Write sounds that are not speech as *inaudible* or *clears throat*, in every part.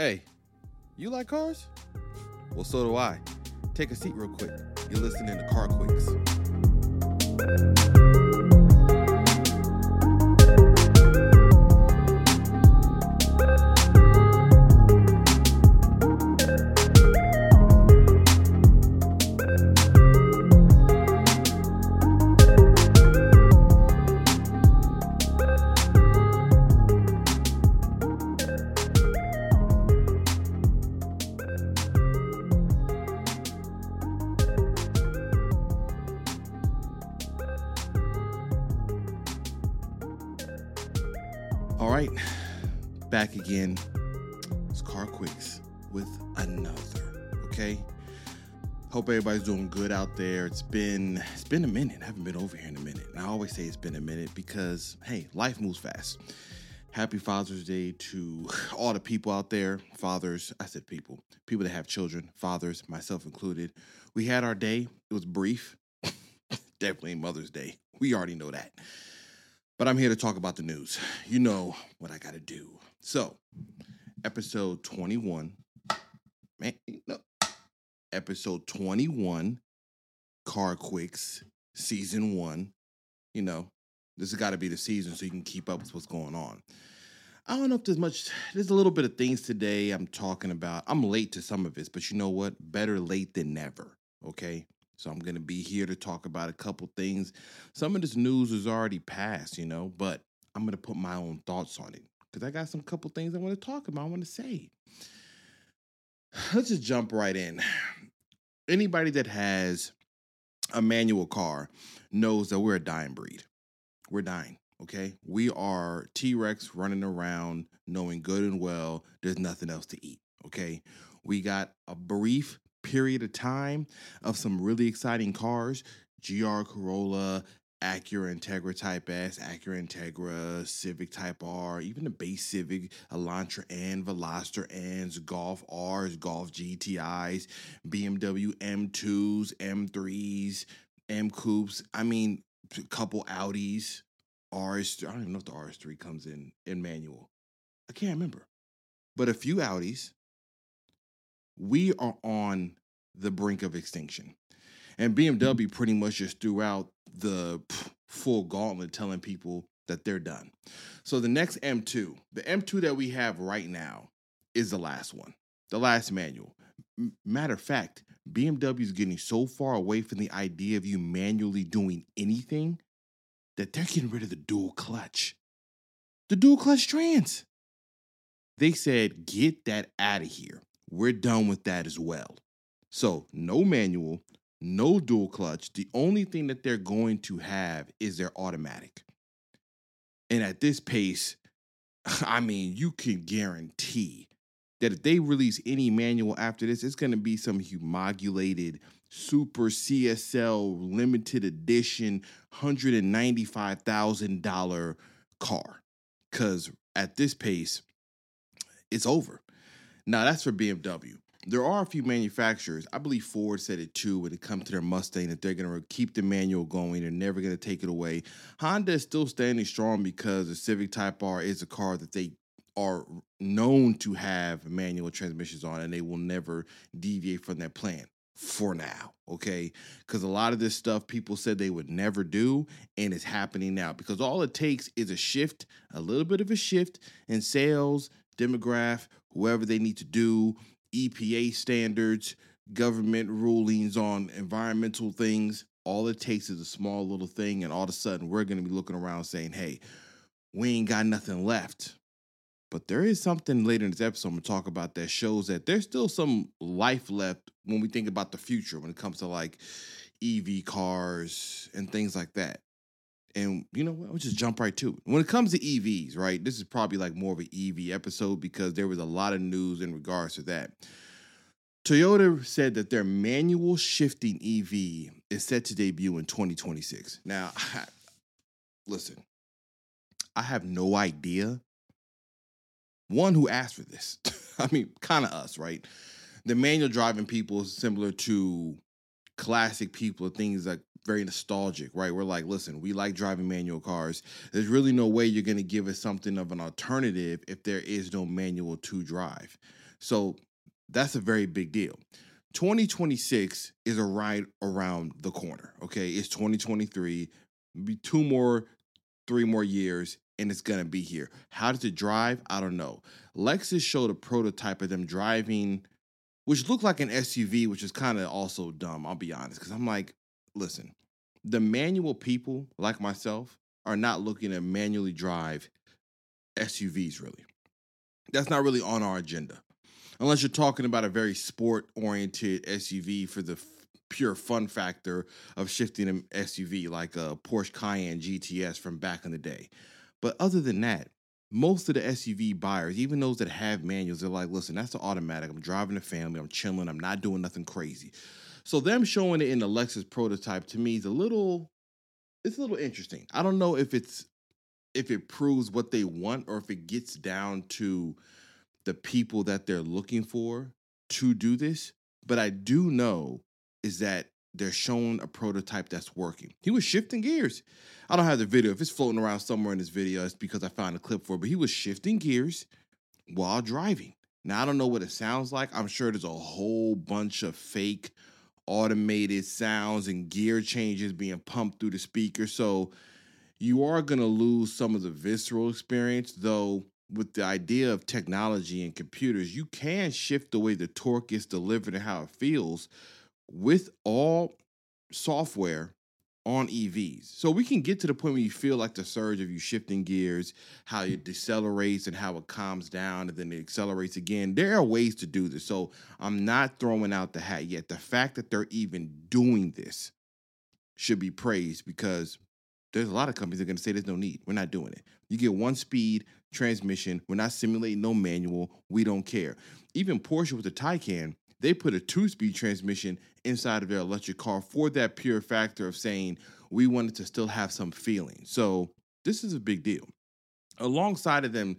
Hey, you like cars? Well, so do I. Take a seat real quick. You're listening to Car Quicks. It's Car Quicks with another. Okay. Hope everybody's doing good out there. It's been it's been a minute. I haven't been over here in a minute. And I always say it's been a minute because hey, life moves fast. Happy Father's Day to *laughs* all the people out there. Fathers, I said people, people that have children, fathers, myself included. We had our day. It was brief. *laughs* Definitely Mother's Day. We already know that. But I'm here to talk about the news. You know what I got to do. So, episode 21. Man, no. Episode 21, Car Quicks, season one. You know, this has got to be the season so you can keep up with what's going on. I don't know if there's much, there's a little bit of things today I'm talking about. I'm late to some of this, but you know what? Better late than never. Okay. So I'm going to be here to talk about a couple things. Some of this news is already passed, you know, but I'm going to put my own thoughts on it because I got some couple things I want to talk about. I want to say. *sighs* Let's just jump right in. Anybody that has a manual car knows that we're a dying breed. We're dying. Okay. We are T Rex running around knowing good and well there's nothing else to eat. Okay. We got a brief period of time of some really exciting cars GR Corolla, Acura Integra Type S, Acura Integra, Civic Type R, even the base Civic, Elantra and Veloster N's, Golf R's, Golf GTIs, BMW M2s, M3s, M Coupes. I mean, a couple Audis, RS. I don't even know if the RS3 comes in in manual. I can't remember, but a few Audis. We are on the brink of extinction. And BMW pretty much just threw out the full gauntlet telling people that they're done. So the next M2, the M2 that we have right now is the last one, the last manual. M- Matter of fact, BMW is getting so far away from the idea of you manually doing anything that they're getting rid of the dual clutch. The dual clutch trans. They said, get that out of here. We're done with that as well. So, no manual, no dual clutch. The only thing that they're going to have is their automatic. And at this pace, *laughs* I mean, you can guarantee that if they release any manual after this, it's going to be some humongulated super CSL limited edition $195,000 car. Because at this pace, it's over. Now, that's for BMW there are a few manufacturers. I believe Ford said it too when it comes to their Mustang that they're going to keep the manual going. They're never going to take it away. Honda is still standing strong because the Civic Type R is a car that they are known to have manual transmissions on, and they will never deviate from that plan for now. Okay, because a lot of this stuff people said they would never do, and it's happening now. Because all it takes is a shift, a little bit of a shift in sales, demograph, whoever they need to do EPA standards, government rulings on environmental things. All it takes is a small little thing, and all of a sudden we're going to be looking around saying, hey, we ain't got nothing left. But there is something later in this episode I'm going to talk about that shows that there's still some life left when we think about the future when it comes to like EV cars and things like that. And you know what? I'll just jump right to it. When it comes to EVs, right? This is probably like more of an EV episode because there was a lot of news in regards to that. Toyota said that their manual shifting EV is set to debut in 2026. Now, I, *laughs* listen, I have no idea. One who asked for this. *laughs* I mean, kind of us, right? The manual driving people is similar to classic people, things like very nostalgic, right? We're like, listen, we like driving manual cars. There's really no way you're going to give us something of an alternative if there is no manual to drive. So that's a very big deal. 2026 is a right around the corner. Okay. It's 2023, be two more, three more years, and it's going to be here. How does it drive? I don't know. Lexus showed a prototype of them driving, which looked like an SUV, which is kind of also dumb. I'll be honest. Cause I'm like, listen, the manual people like myself are not looking to manually drive SUVs, really. That's not really on our agenda unless you're talking about a very sport oriented SUV for the f- pure fun factor of shifting an SUV like a Porsche Cayenne GTS from back in the day. But other than that, most of the SUV buyers, even those that have manuals, they're like, listen, that's the automatic. I'm driving the family, I'm chilling, I'm not doing nothing crazy. So them showing it in the Lexus prototype to me is a little it's a little interesting. I don't know if it's if it proves what they want or if it gets down to the people that they're looking for to do this, but I do know is that they're showing a prototype that's working. He was shifting gears. I don't have the video. If it's floating around somewhere in this video, it's because I found a clip for it, but he was shifting gears while driving. Now, I don't know what it sounds like. I'm sure there's a whole bunch of fake automated sounds and gear changes being pumped through the speaker. So you are going to lose some of the visceral experience, though with the idea of technology and computers, you can shift the way the torque is delivered and how it feels with all software on EVs. So we can get to the point where you feel like the surge of you shifting gears, how it decelerates and how it calms down and then it accelerates again. There are ways to do this. So I'm not throwing out the hat yet. The fact that they're even doing this should be praised because there's a lot of companies that are going to say there's no need. We're not doing it. You get one speed transmission. We're not simulating no manual. We don't care. Even Porsche with the Taycan, they put a two-speed transmission inside of their electric car for that pure factor of saying we wanted to still have some feeling. So this is a big deal. Alongside of them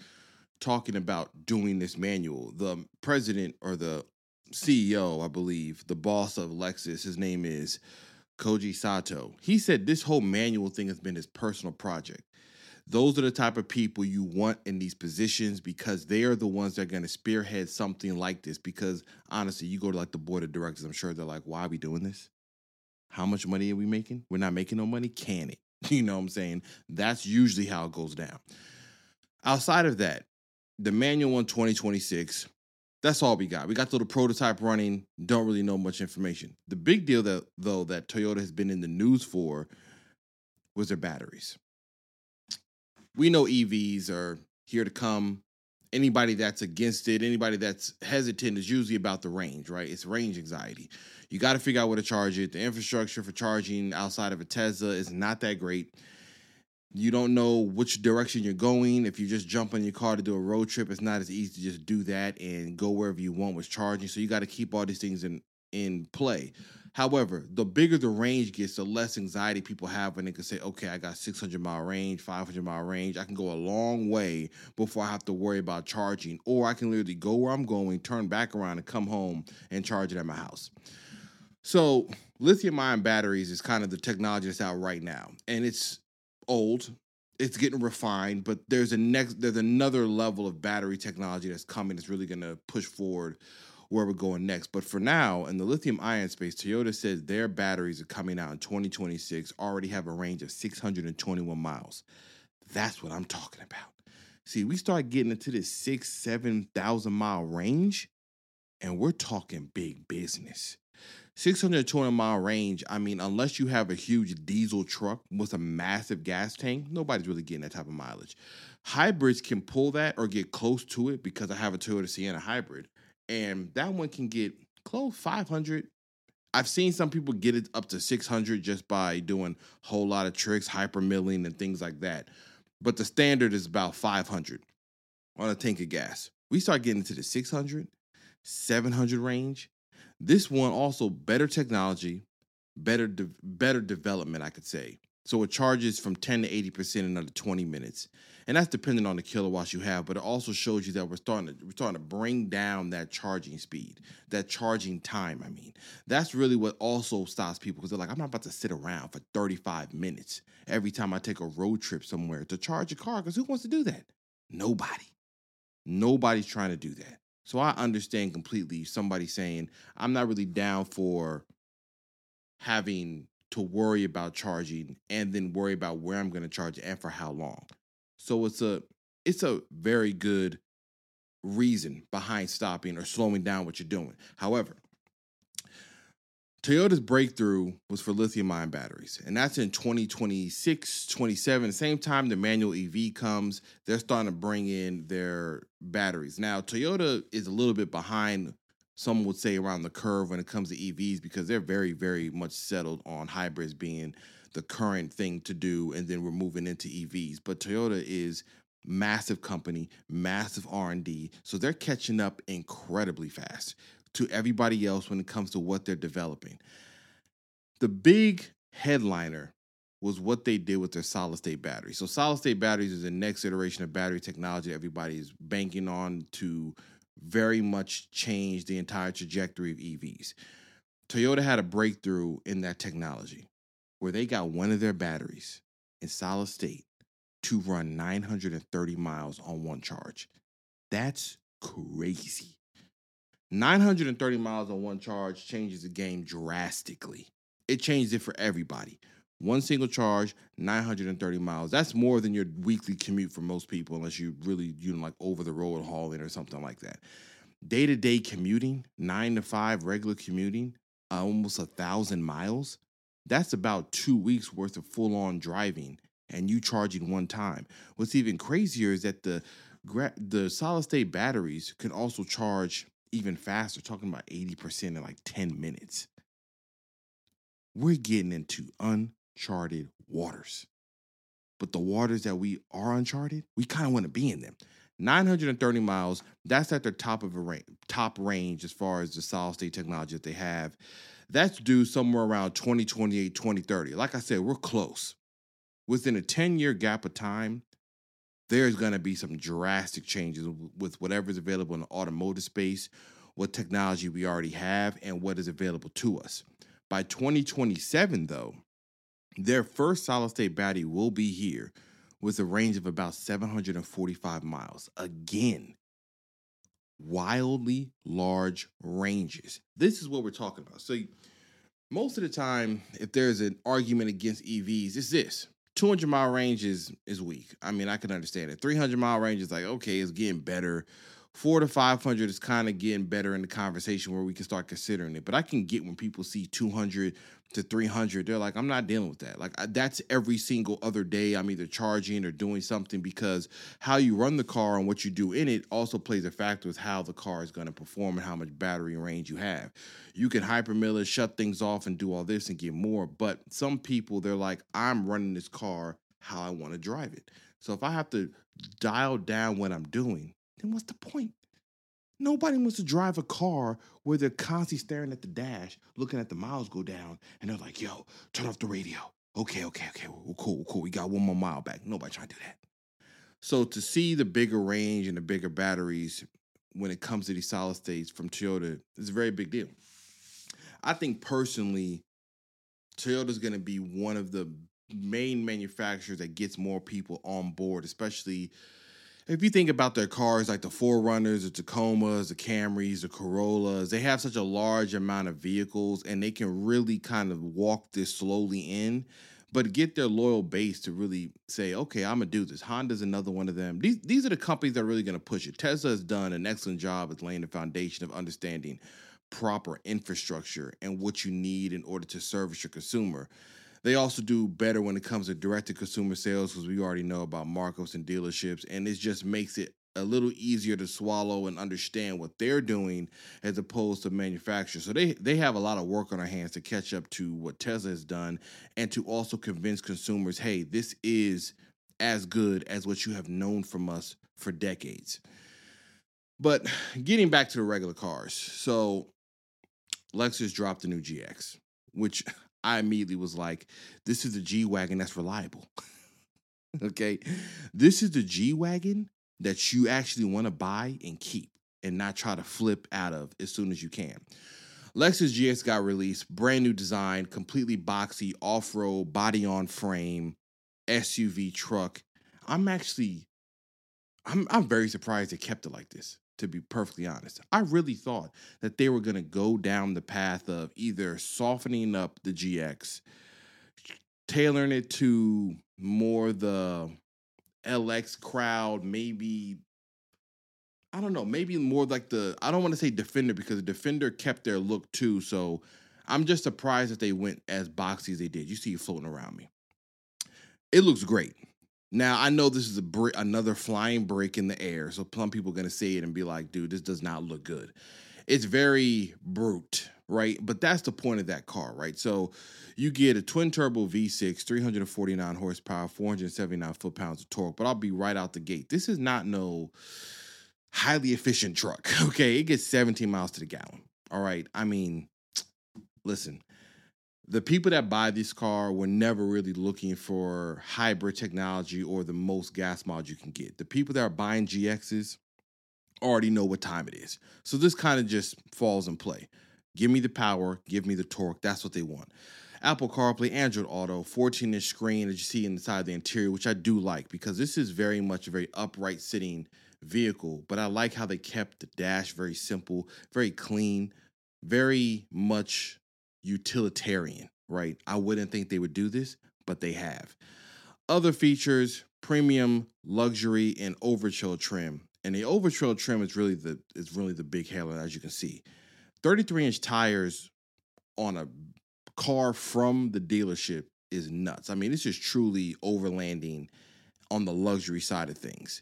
talking about doing this manual, the president or the CEO, I believe, the boss of Lexus, his name is Koji Sato. He said this whole manual thing has been his personal project. Those are the type of people you want in these positions because they are the ones that are going to spearhead something like this. Because honestly, you go to like the board of directors, I'm sure they're like, why are we doing this? How much money are we making? We're not making no money. Can it? *laughs* You know what I'm saying? That's usually how it goes down. Outside of that, the manual in 2026, that's all we got. We got the little prototype running, don't really know much information. The big deal that though that Toyota has been in the news for was their batteries we know EVs are here to come. Anybody that's against it, anybody that's hesitant is usually about the range, right? It's range anxiety. You got to figure out where to charge it. The infrastructure for charging outside of a Tesla is not that great. You don't know which direction you're going. If you just jump in your car to do a road trip, it's not as easy to just do that and go wherever you want with charging. So you got to keep all these things in in play. However, the bigger the range gets, the less anxiety people have when they can say, okay, I got 600 mile range, 500 mile range. I can go a long way before I have to worry about charging. Or I can literally go where I'm going, turn back around, and come home and charge it at my house. So, lithium ion batteries is kind of the technology that's out right now. And it's old, it's getting refined, but there's a next there's another level of battery technology that's coming that's really gonna push forward where we're going next. But for now, in the lithium ion space, Toyota says their batteries are coming out in 2026, already have a range of 621 miles. That's what I'm talking about. See, we start getting into this six, 7,000 mile range, and we're talking big business. 620 mile range, I mean, unless you have a huge diesel truck with a massive gas tank, nobody's really getting that type of mileage. Hybrids can pull that or get close to it because I have a Toyota Sienna hybrid and that one can get close 500 I've seen some people get it up to 600 just by doing a whole lot of tricks, hypermiling, and things like that. But the standard is about 500 on a tank of gas. We start getting to the 600, 700 range. This one also better technology, better de- better development, I could say. So it charges from 10 to 80% in under 20 minutes. And that's depending on the kilowatts you have, but it also shows you that we're starting to we're starting to bring down that charging speed, that charging time, I mean. That's really what also stops people because they're like, I'm not about to sit around for 35 minutes every time I take a road trip somewhere to charge a car because who wants to do that? Nobody. Nobody's trying to do that. So I understand completely somebody saying, I'm not really down for having to worry about charging and then worry about where I'm going to charge and for how long. So it's a it's a very good reason behind stopping or slowing down what you're doing. However, Toyota's breakthrough was for lithium ion batteries, and that's in 2026, 27. The same time the manual EV comes, they're starting to bring in their batteries. Now, Toyota is a little bit behind, some would say, around the curve when it comes to EVs because they're very, very much settled on hybrids being the current thing to do, and then we're moving into EVs. But Toyota is massive company, massive R&D, so they're catching up incredibly fast to everybody else when it comes to what they're developing. The big headliner was what they did with their solid state batteries. So solid state batteries is the next iteration of battery technology everybody is banking on to very much changed the entire trajectory of EVs. Toyota had a breakthrough in that technology where they got one of their batteries in solid state to run 930 miles on one charge. That's crazy. 930 miles on one charge changes the game drastically. It changes it for everybody. One single charge, 930 miles. That's more than your weekly commute for most people, unless you really, you know, like over the road hauling or something like that. Day to day commuting, nine to five regular commuting, uh, almost a thousand miles. That's about two weeks worth of full on driving and you charging one time. What's even crazier is that the the solid state batteries can also charge even faster, talking about 80% in like 10 minutes. We're getting into uncharted waters. But the waters that we are uncharted, we kind of want to be in them. 930 miles, that's at the top of a range, top range as far as the solid state technology that they have. That's due somewhere around 2028, 2030. Like I said, we're close. Within a 10 year gap of time, there's going to be some drastic changes with whatever's available in the automotive space, what technology we already have, and what is available to us. By 2027, though, their first solid state battery will be here with a range of about 745 miles. Again, wildly large ranges. This is what we're talking about. So, most of the time, if there's an argument against EVs, it's this 200 mile range is is weak. I mean, I can understand it. 300 mile range is like okay, it's getting better. Four to 500 is kind of getting better in the conversation where we can start considering it. But I can get when people see 200 to 300, they're like, I'm not dealing with that. Like, that's every single other day. I'm either charging or doing something because how you run the car and what you do in it also plays a factor with how the car is going to perform and how much battery range you have. You can hypermile it, shut things off, and do all this and get more. But some people, they're like, I'm running this car how I want to drive it. So if I have to dial down what I'm doing, then what's the point? Nobody wants to drive a car where they're constantly staring at the dash, looking at the miles go down, and they're like, yo, turn off the radio. Okay, okay, okay, well, cool, cool. We got one more mile back. Nobody trying to do that. So to see the bigger range and the bigger batteries when it comes to these solid states from Toyota is a very big deal. I think personally, Toyota's going to be one of the main manufacturers that gets more people on board, especially if you think about their cars like the 4Runners, the Tacomas, the Camrys, the Corollas, they have such a large amount of vehicles and they can really kind of walk this slowly in, but get their loyal base to really say, okay, I'm gonna do this. Honda's another one of them. These these are the companies that are really gonna push it. Tesla has done an excellent job at laying the foundation of understanding proper infrastructure and what you need in order to service your consumer. They also do better when it comes to direct to consumer sales because we already know about markups and dealerships, and it just makes it a little easier to swallow and understand what they're doing as opposed to manufacturers. So they they have a lot of work on their hands to catch up to what Tesla has done and to also convince consumers, hey, this is as good as what you have known from us for decades. But getting back to the regular cars. So Lexus dropped the new GX, which I immediately was like, this is a G Wagon that's reliable. *laughs* okay. This is the G Wagon that you actually want to buy and keep and not try to flip out of as soon as you can. Lexus GX got released, brand new design, completely boxy, off road, body on frame, SUV truck. I'm actually, I'm, I'm very surprised they kept it like this, to be perfectly honest. I really thought that they were going to go down the path of either softening up the GX, tailoring it to more the LX crowd, maybe I don't know, maybe more like the I don't want to say Defender because the Defender kept their look too. So I'm just surprised that they went as boxy as they did. You see it floating around me. It looks great. Now I know this is a br- another flying break in the air, so some people are gonna say it and be like, "Dude, this does not look good." It's very brute, right? But that's the point of that car, right? So you get a twin turbo V6, 349 horsepower, 479 foot pounds of torque. But I'll be right out the gate. This is not no highly efficient truck. *laughs* Okay, it gets 17 miles to the gallon. All right. I mean, listen, the people that buy this car were never really looking for hybrid technology or the most gas mileage you can get. The people that are buying GXs already know what time it is. So this kind of just falls in play. Give me the power, give me the torque. That's what they want. Apple CarPlay, Android Auto, 14 inch screen as you see inside the interior, which I do like because this is very much a very upright sitting vehicle, but I like how they kept the dash very simple, very clean, very much utilitarian, right? I wouldn't think they would do this, but they have. Other features, premium, luxury, and Overtrail trim. And the Overtrail trim is really the is really the big hailer, as you can see. 33 inch tires on a car from the dealership is nuts. I mean, this is truly overlanding on the luxury side of things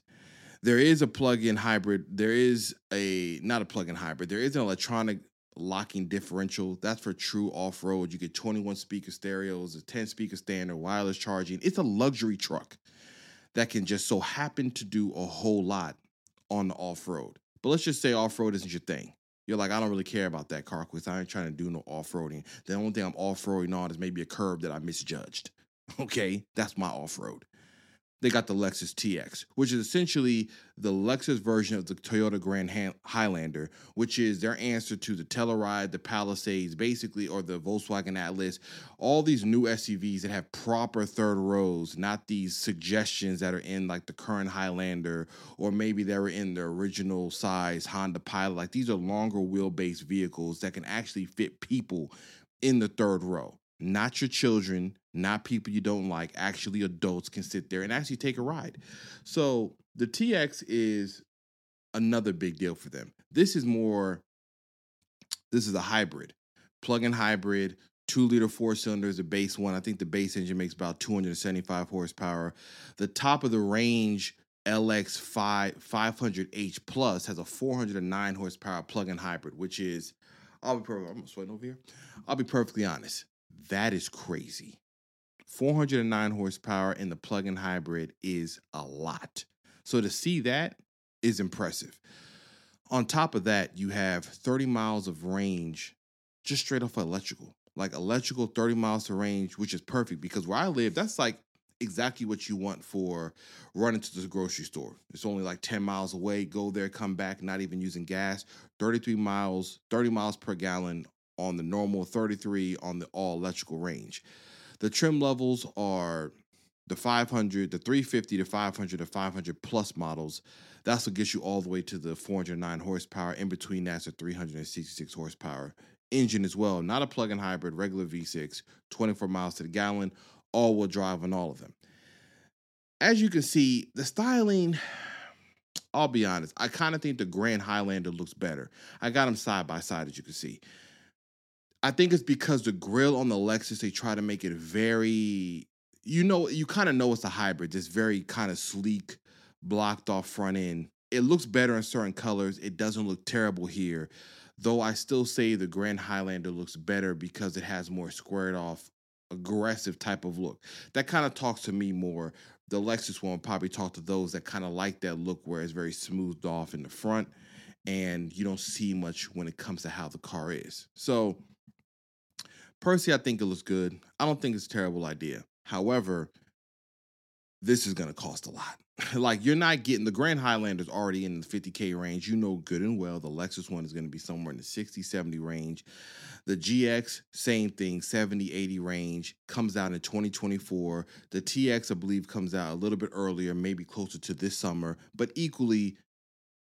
there is a plug-in hybrid. There is a not a plug-in hybrid. There is an electronic locking differential. That's for true off-road. You get 21 speaker stereos, a 10 speaker standard, wireless charging. It's a luxury truck that can just so happen to do a whole lot on the off-road. But let's just say off-road isn't your thing. You're like, I don't really care about that car because I ain't trying to do no off-roading. The only thing I'm off-roading on is maybe a curb that I misjudged. *laughs* Okay, that's my off-road they got the Lexus TX, which is essentially the Lexus version of the Toyota Grand Highlander, which is their answer to the Telluride, the Palisades, basically, or the Volkswagen Atlas, all these new SUVs that have proper third rows, not these suggestions that are in like the current Highlander, or maybe they were in the original size Honda Pilot. Like these are longer wheelbase vehicles that can actually fit people in the third row not your children, not people you don't like, actually adults can sit there and actually take a ride. So the TX is another big deal for them. This is more, this is a hybrid, plug in hybrid, two liter four cylinders, the base one. I think the base engine makes about 275 horsepower. The top of the range LX5 500H Plus has a 409 horsepower plug in hybrid, which is, I'll be perfect. I'm sweating over here. I'll be perfectly honest. That is crazy. 409 horsepower in the plug-in hybrid is a lot. So to see that is impressive. On top of that, you have 30 miles of range just straight off electrical. Like electrical 30 miles to range, which is perfect because where I live, that's like exactly what you want for running to the grocery store. It's only like 10 miles away. Go there, come back, not even using gas. 33 miles, 30 miles per gallon on the normal, 33 on the all electrical range. The trim levels are the 500, the 350, the 500, the 500 plus models. That's what gets you all the way to the 409 horsepower. In between that's a 366 horsepower engine as well. Not a plug-in hybrid, regular V6, 24 miles to the gallon, all-wheel drive on all of them. As you can see, the styling, I'll be honest, I kind of think the Grand Highlander looks better. I got them side by side, as you can see. I think it's because the grill on the Lexus they try to make it very you know you kind of know it's a hybrid. It's very kind of sleek, blocked off front end. It looks better in certain colors. It doesn't look terrible here. Though I still say the Grand Highlander looks better because it has more squared off aggressive type of look. That kind of talks to me more. The Lexus one probably talk to those that kind of like that look where it's very smoothed off in the front and you don't see much when it comes to how the car is. So Personally, I think it looks good. I don't think it's a terrible idea. However, this is going to cost a lot. *laughs* like you're not getting the Grand Highlander's already in the 50k range. You know good and well the Lexus one is going to be somewhere in the 60 70 range. The GX same thing, 70 80 range comes out in 2024. The TX I believe comes out a little bit earlier, maybe closer to this summer, but equally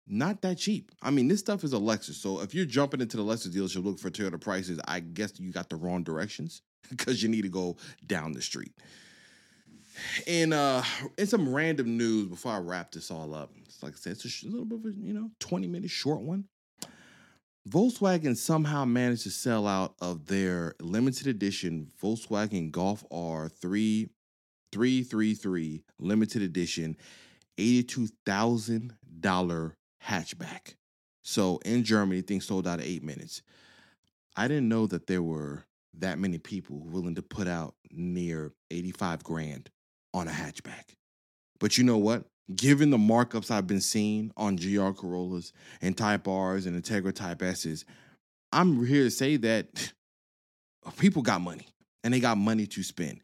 not that cheap. I mean, this stuff is a Lexus. So if you're jumping into the Lexus dealership looking for Toyota prices, I guess you got the wrong directions *laughs* because you need to go down the street. And uh in some random news before I wrap this all up, it's like I said, it's a, little bit of a you know 20 minute short one. Volkswagen somehow managed to sell out of their limited edition Volkswagen Golf R 3 333 limited edition $82,000 hatchback. So in Germany, things sold out in eight minutes. I didn't know that there were that many people willing to put out near 85 grand on a hatchback. But you know what? Given the markups I've been seeing on GR Corollas and Type Rs and Integra Type S's, I'm here to say that *laughs* people got money and they got money to spend.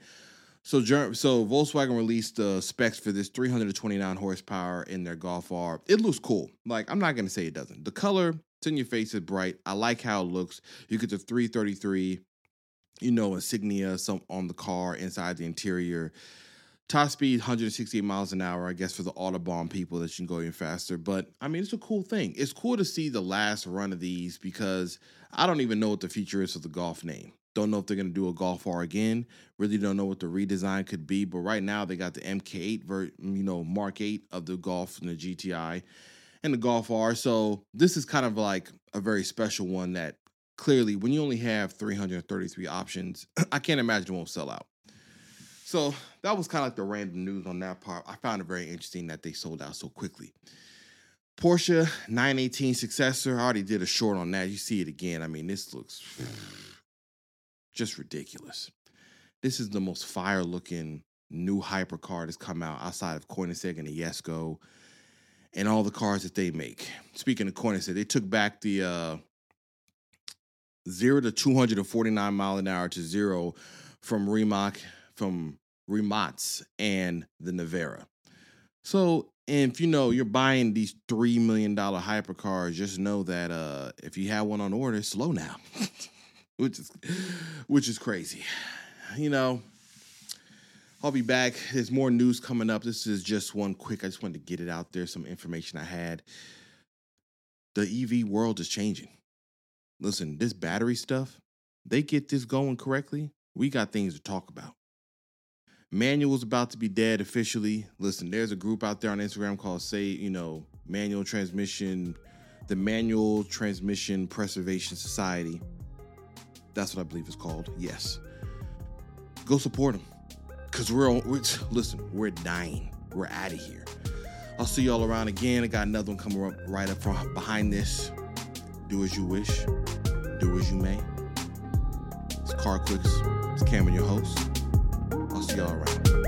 So, so Volkswagen released the specs for this 329 horsepower in their Golf R. It looks cool. Like I'm not gonna say it doesn't. The color, it's in your face, is bright. I like how it looks. You get the 333, you know, insignia some on the car inside the interior. Top speed 168 miles an hour, I guess, for the Autobahn people that you can go even faster. But I mean, it's a cool thing. It's cool to see the last run of these because I don't even know what the future is of the Golf name. Don't know if they're gonna do a Golf R again. Really don't know what the redesign could be. But right now they got the MK8 ver- mm, you know, Mark 8 of the Golf and the GTI and the Golf R. So this is kind of like a very special one that clearly when you only have 333 options, *clears throat* I can't imagine it won't sell out. So that was kind of like the random news on that part. I found it very interesting that they sold out so quickly. Porsche 918 successor. I already did a short on that. You see it again. I mean, this looks just ridiculous. This is the most fire looking new hypercar that's come out outside of Koenigsegg and the Jesko and all the cars that they make. Speaking of Koenigsegg, they took back the uh, zero to 249 mile an hour to zero from Rimac, from Rimac and the Nevera. So if you know you're buying these three million dollar hypercars, just know that uh, if you have one on order, slow now, *laughs* which is which is crazy. You know, I'll be back. There's more news coming up. This is just one quick. I just wanted to get it out there. Some information I had. The EV world is changing. Listen, this battery stuff, they get this going correctly. We got things to talk about. Manual's about to be dead officially. Listen, there's a group out there on Instagram called Say, you know, Manual Transmission, the Manual Transmission Preservation Society. That's what I believe it's called. Yes. Go support them. Cause we're, we're *laughs* listen, we're dying. We're out of here. I'll see y'all around again. I got another one coming up right up front behind this. Do as you wish. Do as you may. It's Car Quicks. It's Cameron, your host. I'll see y'all around.